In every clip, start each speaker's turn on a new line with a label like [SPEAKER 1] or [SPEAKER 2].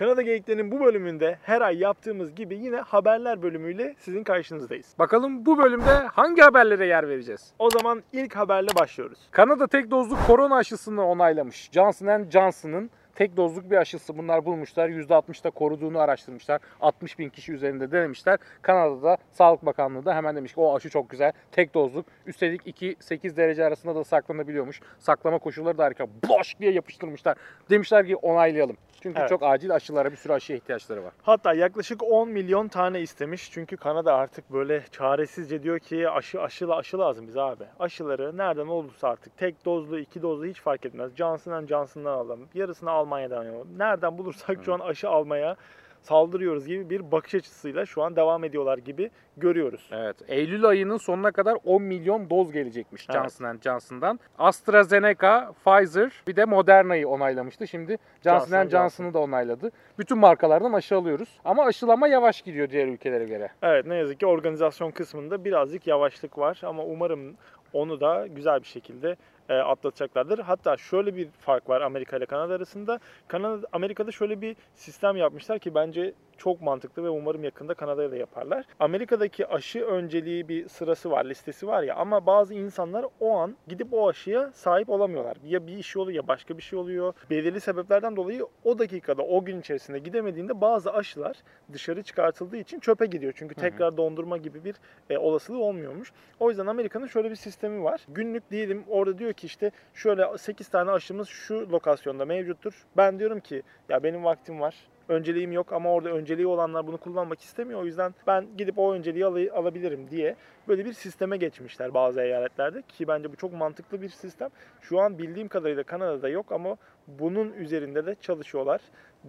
[SPEAKER 1] Kanada Geyiklerinin bu bölümünde her ay yaptığımız gibi yine haberler bölümüyle sizin karşınızdayız.
[SPEAKER 2] Bakalım bu bölümde hangi haberlere yer vereceğiz?
[SPEAKER 1] O zaman ilk haberle başlıyoruz.
[SPEAKER 2] Kanada tek dozluk korona aşısını onaylamış. Johnson Johnson'ın tek dozluk bir aşısı bunlar bulmuşlar. %60'da koruduğunu araştırmışlar. 60 bin kişi üzerinde denemişler. Kanada'da Sağlık Bakanlığı da hemen demiş ki o aşı çok güzel. Tek dozluk. Üstelik 2-8 derece arasında da saklanabiliyormuş. Saklama koşulları da harika. Boş diye yapıştırmışlar. Demişler ki onaylayalım. Çünkü
[SPEAKER 1] Evet.
[SPEAKER 2] çok acil aşılara bir sürü aşıya ihtiyaçları var.
[SPEAKER 1] Hatta yaklaşık 10 milyon tane istemiş. Çünkü Kanada artık böyle çaresizce diyor ki aşı aşı aşı lazım bize abi. Aşıları nereden olursa artık tek dozlu, iki dozlu hiç fark etmez. Johnson Johnson'dan alalım. Yarısını Almanya'dan alalım. Nereden bulursak şu an aşı almaya saldırıyoruz gibi bir bakış açısıyla şu an devam ediyorlar gibi görüyoruz.
[SPEAKER 2] Evet. Eylül ayının sonuna kadar 10 milyon doz gelecekmiş
[SPEAKER 1] Evet.
[SPEAKER 2] Johnson Johnson'dan. AstraZeneca, Pfizer bir de Moderna'yı onaylamıştı. Şimdi Johnson
[SPEAKER 1] Johnson
[SPEAKER 2] Johnson'ı da onayladı. Bütün markalardan aşı alıyoruz. Ama aşılama yavaş gidiyor diğer ülkelere göre.
[SPEAKER 1] Evet ne yazık ki organizasyon kısmında birazcık yavaşlık var ama umarım onu da güzel bir şekilde e, atlatacaklardır. Hatta şöyle bir fark var Amerika ile Kanada arasında. Kanada Amerika'da şöyle bir sistem yapmışlar ki bence çok mantıklı ve umarım yakında Kanada'ya da yaparlar. Amerika'daki aşı önceliği bir sırası var, listesi var ya ama bazı insanlar o an gidip o aşıya sahip olamıyorlar. Ya bir işi oluyor ya başka bir şey oluyor. Belirli sebeplerden dolayı o dakikada, o gün içerisinde gidemediğinde bazı aşılar dışarı çıkartıldığı için çöpe gidiyor. Çünkü tekrar dondurma gibi bir e, olasılığı olmuyormuş. O yüzden Amerika'nın şöyle bir sistemi var. Günlük diyelim orada diyor ki işte şöyle 8 tane aşımız şu lokasyonda mevcuttur. Ben diyorum ki ya benim vaktim var. Önceliğim yok ama orada önceliği olanlar bunu kullanmak istemiyor. O yüzden ben gidip o önceliği alay- alabilirim diye böyle bir sisteme geçmişler bazı eyaletlerde ki bence bu çok mantıklı bir sistem. Şu an bildiğim kadarıyla Kanada'da yok ama bunun üzerinde de çalışıyorlar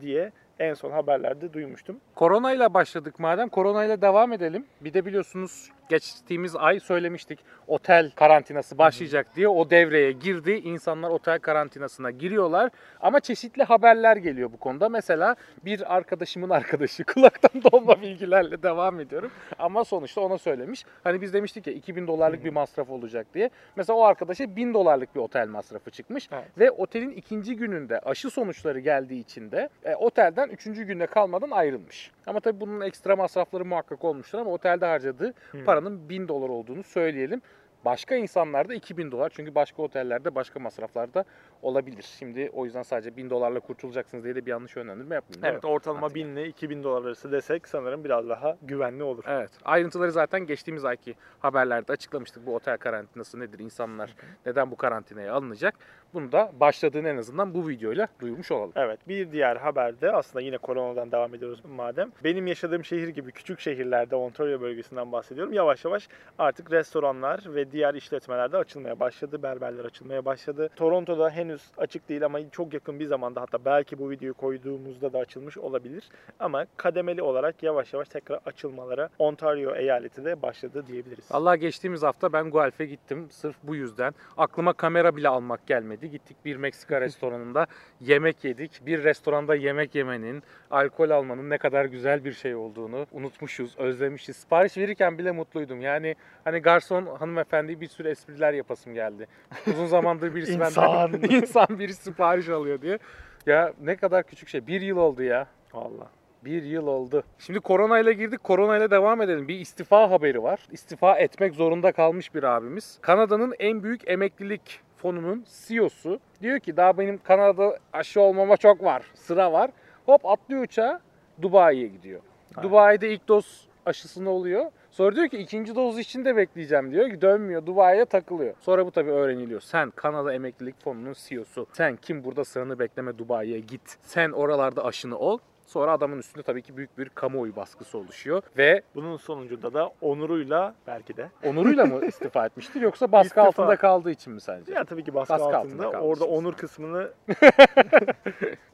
[SPEAKER 1] diye en son haberlerde duymuştum.
[SPEAKER 2] Koronayla başladık madem. Koronayla devam edelim. Bir de biliyorsunuz geçtiğimiz ay söylemiştik. Otel karantinası başlayacak diye o devreye girdi. İnsanlar otel karantinasına giriyorlar. Ama çeşitli haberler geliyor bu konuda. Mesela bir arkadaşımın arkadaşı kulaktan dolma bilgilerle devam ediyorum. Ama sonuçta ona söylemiş. Hani biz demiştik ya 2000 dolarlık bir masraf olacak diye. Mesela o arkadaşa 1000 dolarlık bir otel masrafı çıkmış.
[SPEAKER 1] Evet.
[SPEAKER 2] Ve otelin ikinci gününde aşı sonuçları geldiği için de e, otelden üçüncü günde kalmadan ayrılmış. Ama tabii bunun ekstra masrafları muhakkak olmuştur ama otelde harcadığı
[SPEAKER 1] Hmm.
[SPEAKER 2] Paranın 1000 dolar olduğunu söyleyelim. Başka insanlarda 2000 dolar çünkü başka otellerde başka masraflarda olabilir. Şimdi o yüzden sadece 1000 dolarla kurtulacaksınız diye de bir yanlış yönlendirme yapmayın. değil
[SPEAKER 1] Evet ortalama
[SPEAKER 2] Artık.
[SPEAKER 1] 1000 ile 2000 dolar arası desek sanırım biraz daha güvenli olur.
[SPEAKER 2] Evet. Ayrıntıları zaten geçtiğimiz ayki haberlerde açıklamıştık. Bu otel karantinası nedir? İnsanlar neden bu karantinaya alınacak? Bunu da başladığını en azından bu videoyla duyurmuş olalım.
[SPEAKER 1] Evet bir diğer haberde aslında yine koronadan devam ediyoruz madem. Benim yaşadığım şehir gibi küçük şehirlerde Ontario bölgesinden bahsediyorum. Yavaş yavaş artık restoranlar ve diğer işletmeler de açılmaya başladı. Berberler açılmaya başladı. Toronto'da henüz açık değil ama çok yakın bir zamanda hatta belki bu videoyu koyduğumuzda da açılmış olabilir. Ama kademeli olarak yavaş yavaş tekrar açılmalara Ontario eyaleti de başladı diyebiliriz.
[SPEAKER 2] Allah geçtiğimiz hafta ben Guelph'e gittim. Sırf bu yüzden. Aklıma kamera bile almak gelmedi. Gittik bir Meksika restoranında yemek yedik. Bir restoranda yemek yemenin, alkol almanın ne kadar güzel bir şey olduğunu unutmuşuz, özlemişiz. Sipariş verirken bile mutluydum. Yani hani garson hanımefendi bir sürü espriler yapasım geldi. Uzun zamandır birisi
[SPEAKER 1] İnsan.
[SPEAKER 2] benden insan biri sipariş alıyor diye. Ya ne kadar küçük şey. Bir yıl oldu ya.
[SPEAKER 1] Vallahi.
[SPEAKER 2] Bir yıl oldu. Şimdi koronayla girdik. Koronayla devam edelim. Bir istifa haberi var. İstifa etmek zorunda kalmış bir abimiz. Kanada'nın en büyük emeklilik fonunun CEO'su diyor ki daha benim Kanada aşı olmama çok var. Sıra var. Hop atlıyor uçağa Dubai'ye gidiyor.
[SPEAKER 1] Ha.
[SPEAKER 2] Dubai'de ilk doz aşısını oluyor. Sonra diyor ki ikinci doz için de bekleyeceğim diyor. Dönmüyor Dubai'ye takılıyor. Sonra bu tabii öğreniliyor. Sen Kanada Emeklilik Fonu'nun CEO'su. Sen kim burada sıranı bekleme Dubai'ye git. Sen oralarda aşını ol. Sonra adamın üstünde tabii ki büyük bir kamuoyu baskısı oluşuyor. Ve
[SPEAKER 1] Bunun sonucunda da onuruyla belki de
[SPEAKER 2] onuruyla mı istifa etmiştir yoksa baskı
[SPEAKER 1] İstifa.
[SPEAKER 2] altında kaldığı için mi sence?
[SPEAKER 1] Ya tabii ki baskı,
[SPEAKER 2] Baskı altında
[SPEAKER 1] altında. Orada onur kısmını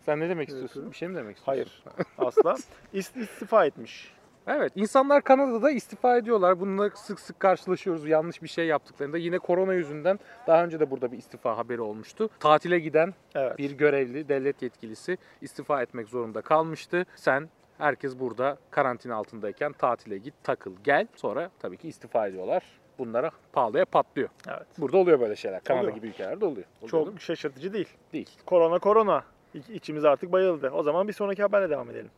[SPEAKER 2] Sen ne demek istiyorsun? Bir şey mi demek istiyorsun?
[SPEAKER 1] hayır asla ist- istifa etmiş.
[SPEAKER 2] Evet insanlar Kanada'da istifa ediyorlar. Bununla sık sık karşılaşıyoruz yanlış bir şey yaptıklarında. Yine korona yüzünden daha önce de burada bir istifa haberi olmuştu. Tatile giden
[SPEAKER 1] Evet.
[SPEAKER 2] bir görevli devlet yetkilisi istifa etmek zorunda kalmıştı. Sen herkes burada karantina altındayken tatile git takıl gel. Sonra tabii ki istifa ediyorlar. Bunlara pahalıya patlıyor.
[SPEAKER 1] Evet.
[SPEAKER 2] Burada oluyor böyle şeyler. Kanada
[SPEAKER 1] Oluyor.
[SPEAKER 2] gibi ülkelerde oluyor. Oluyor değil
[SPEAKER 1] Çok
[SPEAKER 2] mi?
[SPEAKER 1] şaşırtıcı değil.
[SPEAKER 2] değil.
[SPEAKER 1] Korona korona. İçimiz artık bayıldı. O zaman bir sonraki haberle devam edelim.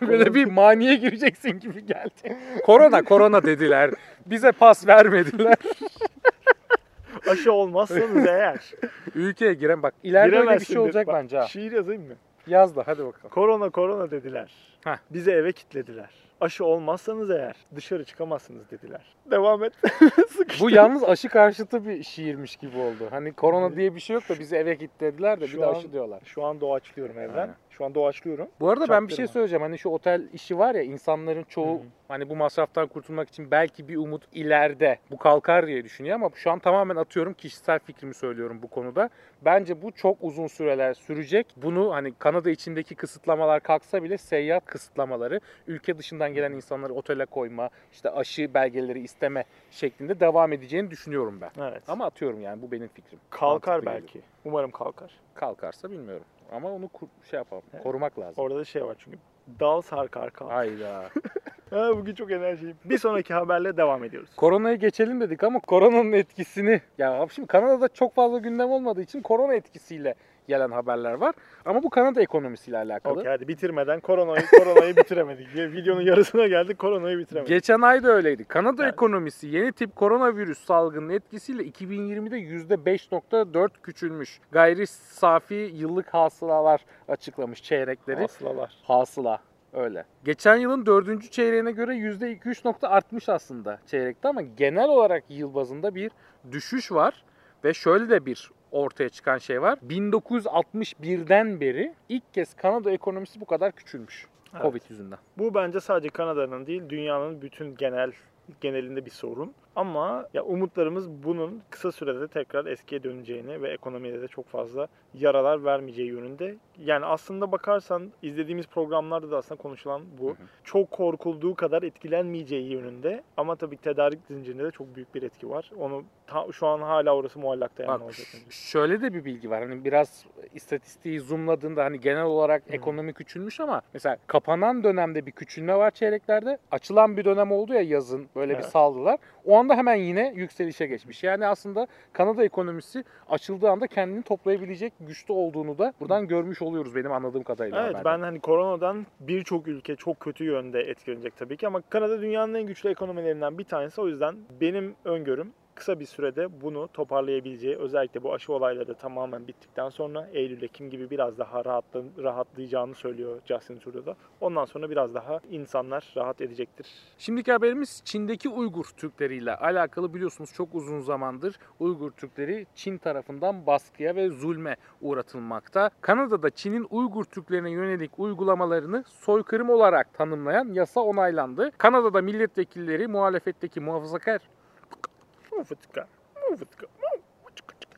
[SPEAKER 2] Böyle bir maniye gireceksin gibi geldi. Korona korona dediler. Bize pas vermediler.
[SPEAKER 1] Aşı olmazsanız eğer.
[SPEAKER 2] Ülkeye giren bak ileride öyle bir şey olacak
[SPEAKER 1] Bak,
[SPEAKER 2] bence ha.
[SPEAKER 1] Şiir yazayım mı?
[SPEAKER 2] Yaz da hadi bakalım.
[SPEAKER 1] Korona korona dediler.
[SPEAKER 2] Heh.
[SPEAKER 1] Bizi eve kilitlediler. Aşı olmazsanız eğer dışarı çıkamazsınız dediler. Devam et.
[SPEAKER 2] Bu yalnız aşı karşıtı bir şiirmiş gibi oldu. Hani korona diye bir şey yok da bizi eve kilitlediler de bir
[SPEAKER 1] Şu
[SPEAKER 2] de
[SPEAKER 1] an-
[SPEAKER 2] aşı diyorlar.
[SPEAKER 1] Şu an doğaçlıyorum evden.
[SPEAKER 2] Aynen.
[SPEAKER 1] Şu an doğaçlıyorum.
[SPEAKER 2] Bu arada ben bir şey
[SPEAKER 1] Çaktırma.
[SPEAKER 2] söyleyeceğim. Hani şu otel işi var ya insanların çoğu
[SPEAKER 1] Hı hı.
[SPEAKER 2] Hani bu masraftan kurtulmak için belki bir umut ileride bu kalkar diye düşünüyor ama şu an tamamen atıyorum kişisel fikrimi söylüyorum bu konuda. Bence bu çok uzun süreler sürecek. Bunu hani Kanada içindeki kısıtlamalar kalksa bile seyahat kısıtlamaları ülke dışından gelen insanları otele koyma, işte aşı belgeleri isteme şeklinde devam edeceğini düşünüyorum ben.
[SPEAKER 1] Evet.
[SPEAKER 2] Ama atıyorum yani bu benim fikrim.
[SPEAKER 1] kalkar
[SPEAKER 2] Mantıklı
[SPEAKER 1] belki.
[SPEAKER 2] geliyor.
[SPEAKER 1] Umarım kalkar.
[SPEAKER 2] Kalkarsa bilmiyorum. Ama onu şey yapalım.
[SPEAKER 1] Evet.
[SPEAKER 2] Korumak lazım.
[SPEAKER 1] Orada da şey var çünkü. Dal sarkar kalk.
[SPEAKER 2] Hayda.
[SPEAKER 1] Ha, bugün çok enerjiyim. Bir sonraki haberle devam ediyoruz.
[SPEAKER 2] Koronaya geçelim dedik ama koronanın etkisini ya abi şimdi Kanada'da çok fazla gündem olmadığı için korona etkisiyle gelen haberler var. Ama bu Kanada ekonomisiyle alakalı.
[SPEAKER 1] Okey hadi bitirmeden koronayı koronayı bitiremedik. Videonun yarısına geldik koronayı bitiremedik.
[SPEAKER 2] Geçen ay da öyleydi. Kanada
[SPEAKER 1] Evet.
[SPEAKER 2] ekonomisi yeni tip koronavirüs salgının etkisiyle 2020'de %5.4 küçülmüş. Gayri safi yıllık hasılalar açıklamış çeyrekleri.
[SPEAKER 1] Aslalar.
[SPEAKER 2] Hasıla öyle. Geçen yılın dördüncü çeyreğine göre %2-3 nokta artmış aslında çeyrekte ama genel olarak yıl bazında bir düşüş var. Ve şöyle de bir ortaya çıkan şey var. 1961'den beri ilk kez Kanada ekonomisi bu kadar küçülmüş.
[SPEAKER 1] Evet.
[SPEAKER 2] Covid yüzünden.
[SPEAKER 1] Bu bence sadece Kanada'nın değil dünyanın bütün genel genelinde bir sorun. Ama ya umutlarımız bunun kısa sürede tekrar eskiye döneceğini ve ekonomiye de çok fazla yaralar vermeyeceği yönünde. Yani aslında bakarsan izlediğimiz programlarda da aslında konuşulan bu.
[SPEAKER 2] Hı hı.
[SPEAKER 1] Çok korkulduğu kadar etkilenmeyeceği yönünde. Ama tabii tedarik zincirinde de çok büyük bir etki var. Onu ta- şu an hala orası muallakta yani
[SPEAKER 2] Bak
[SPEAKER 1] olacak.
[SPEAKER 2] şöyle de bir bilgi var. Hani biraz istatistiği zoomladığında hani genel olarak
[SPEAKER 1] Hı.
[SPEAKER 2] ekonomi küçülmüş ama mesela kapanan dönemde bir küçülme var çeyreklerde. Açılan bir dönem oldu ya yazın böyle bir
[SPEAKER 1] Evet.
[SPEAKER 2] saldılar. O anda hemen yine yükselişe geçmiş. Yani aslında Kanada ekonomisi açıldığı anda kendini toplayabilecek güçte olduğunu da buradan görmüş oluyoruz benim anladığım kadarıyla.
[SPEAKER 1] Evet
[SPEAKER 2] haberden.
[SPEAKER 1] ben hani koronadan birçok ülke çok kötü yönde etkilenecek tabii ki ama Kanada dünyanın en güçlü ekonomilerinden bir tanesi. O yüzden benim öngörüm kısa bir sürede bunu toparlayabileceği özellikle bu aşı olayları tamamen bittikten sonra Eylül Ekim gibi biraz daha rahatla, rahatlayacağını söylüyor Justin Trudeau da. Ondan sonra biraz daha insanlar rahat edecektir.
[SPEAKER 2] Şimdiki haberimiz Çin'deki Uygur Türkleriyle alakalı biliyorsunuz çok uzun zamandır Uygur Türkleri Çin tarafından baskıya ve zulme uğratılmakta. Kanada'da Çin'in Uygur Türklerine yönelik uygulamalarını soykırım olarak tanımlayan yasa onaylandı. Kanada'da milletvekilleri muhalefetteki muhafazakar.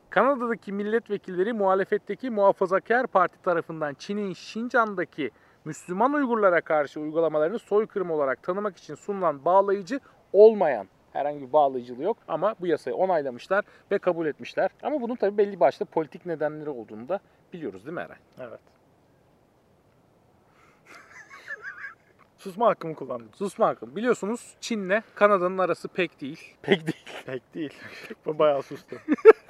[SPEAKER 2] Kanada'daki milletvekilleri muhalefetteki Muhafazakar Parti tarafından Çin'in Şincan'daki Müslüman Uygurlara karşı uygulamalarını soykırım olarak tanımak için sunulan bağlayıcı olmayan herhangi bir bağlayıcılığı yok ama bu yasayı onaylamışlar ve kabul etmişler. Ama bunun tabii belli başlı politik nedenleri olduğunu da biliyoruz değil mi Eren?
[SPEAKER 1] Evet. Susma hakkımı kullandım.
[SPEAKER 2] Susma hakkım. Biliyorsunuz Çin'le Kanada'nın arası pek değil. Pek değil.
[SPEAKER 1] Pek değil. Bayağı sustu.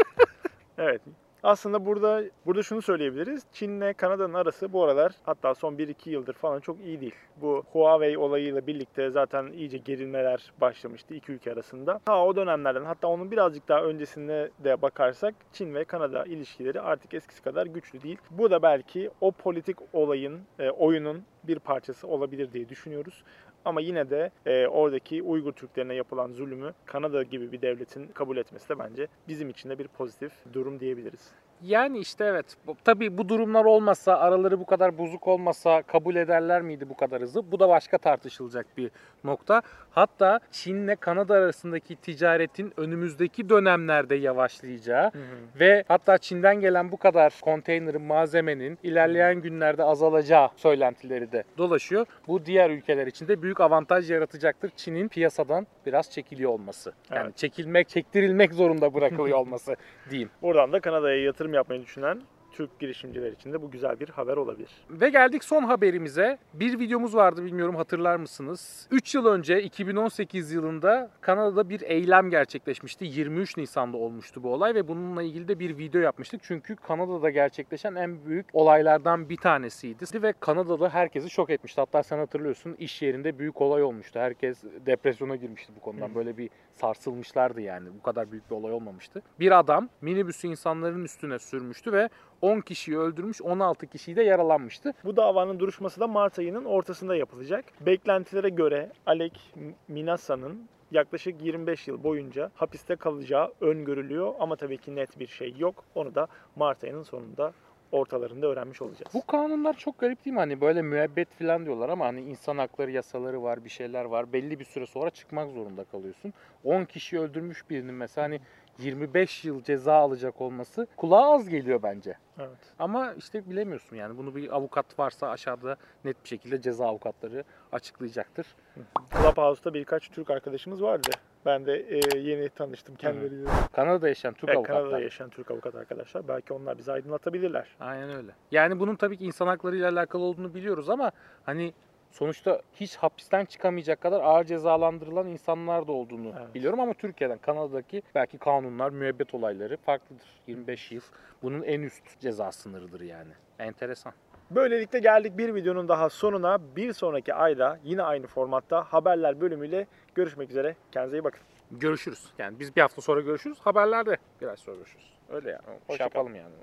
[SPEAKER 1] evet. Aslında burada burada şunu söyleyebiliriz. Çin'le Kanada'nın arası bu aralar hatta son 1-2 yıldır falan çok iyi değil. Bu Huawei olayıyla birlikte zaten iyice gerilmeler başlamıştı iki ülke arasında. Ta o dönemlerden hatta onun birazcık daha öncesine de bakarsak Çin ve Kanada ilişkileri artık eskisi kadar güçlü değil. Bu da belki o politik olayın, e, oyunun bir parçası olabilir diye düşünüyoruz. Ama yine de e, oradaki Uygur Türklerine yapılan zulmü Kanada gibi bir devletin kabul etmesi de bence bizim için de bir pozitif durum diyebiliriz.
[SPEAKER 2] Yani işte evet. Tabii bu durumlar olmasa, araları bu kadar bozuk olmasa kabul ederler miydi bu kadar hızlı? Bu da başka tartışılacak bir nokta. Hatta Çin'le Kanada arasındaki ticaretin önümüzdeki dönemlerde yavaşlayacağı ve hatta Çin'den gelen bu kadar konteynerin, malzemenin ilerleyen günlerde azalacağı söylentileri de dolaşıyor. Bu diğer ülkeler için de büyük avantaj yaratacaktır. Çin'in piyasadan biraz çekiliyor olması. Yani
[SPEAKER 1] Evet.
[SPEAKER 2] çekilmek, çektirilmek zorunda bırakılıyor olması diyeyim.
[SPEAKER 1] Buradan da Kanada'ya yatırım yapmayı düşünen Türk girişimciler için de bu güzel bir haber olabilir.
[SPEAKER 2] Ve geldik son haberimize. Bir videomuz vardı bilmiyorum hatırlar mısınız? 3 yıl önce 2018 yılında Kanada'da bir eylem gerçekleşmişti. 23 Nisan'da olmuştu bu olay ve bununla ilgili de bir video yapmıştık. Çünkü Kanada'da gerçekleşen en büyük olaylardan bir tanesiydi. Ve Kanada'da herkesi şok etmişti. Hatta sen hatırlıyorsun iş yerinde büyük olay olmuştu. Herkes depresyona girmişti bu konudan. Böyle bir sarsılmışlardı yani. Bu kadar büyük bir olay olmamıştı. Bir adam minibüsü insanların üstüne sürmüştü ve 10 kişiyi öldürmüş, 16 kişiyi de yaralanmıştı.
[SPEAKER 1] Bu davanın duruşması da Mart ayının ortasında yapılacak. Beklentilere göre Alek Minasa'nın yaklaşık 25 yıl boyunca hapiste kalacağı öngörülüyor ama tabii ki net bir şey yok. Onu da Mart ayının sonunda ortalarında öğrenmiş olacağız.
[SPEAKER 2] Bu kanunlar çok garip değil mi? Hani böyle müebbet falan diyorlar ama hani insan hakları yasaları var, bir şeyler var. Belli bir süre sonra çıkmak zorunda kalıyorsun. 10 kişi öldürmüş birinin mesela hani 25 yıl ceza alacak olması kulağa az geliyor bence.
[SPEAKER 1] Evet.
[SPEAKER 2] Ama işte bilemiyorsun yani bunu bir avukat varsa aşağıda net bir şekilde ceza avukatları açıklayacaktır.
[SPEAKER 1] Clubhouse'da birkaç Türk arkadaşımız vardı. Ben de e, yeni tanıştım kendileriyle.
[SPEAKER 2] Kanada'da yaşayan Türk
[SPEAKER 1] Evet,
[SPEAKER 2] avukatlar.
[SPEAKER 1] Kanada'da yaşayan Türk avukat arkadaşlar. Belki onlar bizi aydınlatabilirler.
[SPEAKER 2] Aynen öyle. Yani bunun tabii ki insan hakları ile alakalı olduğunu biliyoruz ama hani sonuçta hiç hapisten çıkamayacak kadar ağır cezalandırılan insanlar da olduğunu
[SPEAKER 1] Evet.
[SPEAKER 2] biliyorum ama Türkiye'den Kanada'daki belki kanunlar, müebbet olayları farklıdır. 25 yıl bunun en üst ceza sınırıdır yani. Enteresan.
[SPEAKER 1] Böylelikle geldik bir videonun daha sonuna. Bir sonraki ayda yine aynı formatta haberler bölümüyle görüşmek üzere. Kendinize iyi bakın.
[SPEAKER 2] Görüşürüz. Yani biz bir hafta sonra görüşürüz. Haberlerde biraz sonra görüşürüz. Öyle yani.
[SPEAKER 1] Hoşça
[SPEAKER 2] Şey yapalım yani.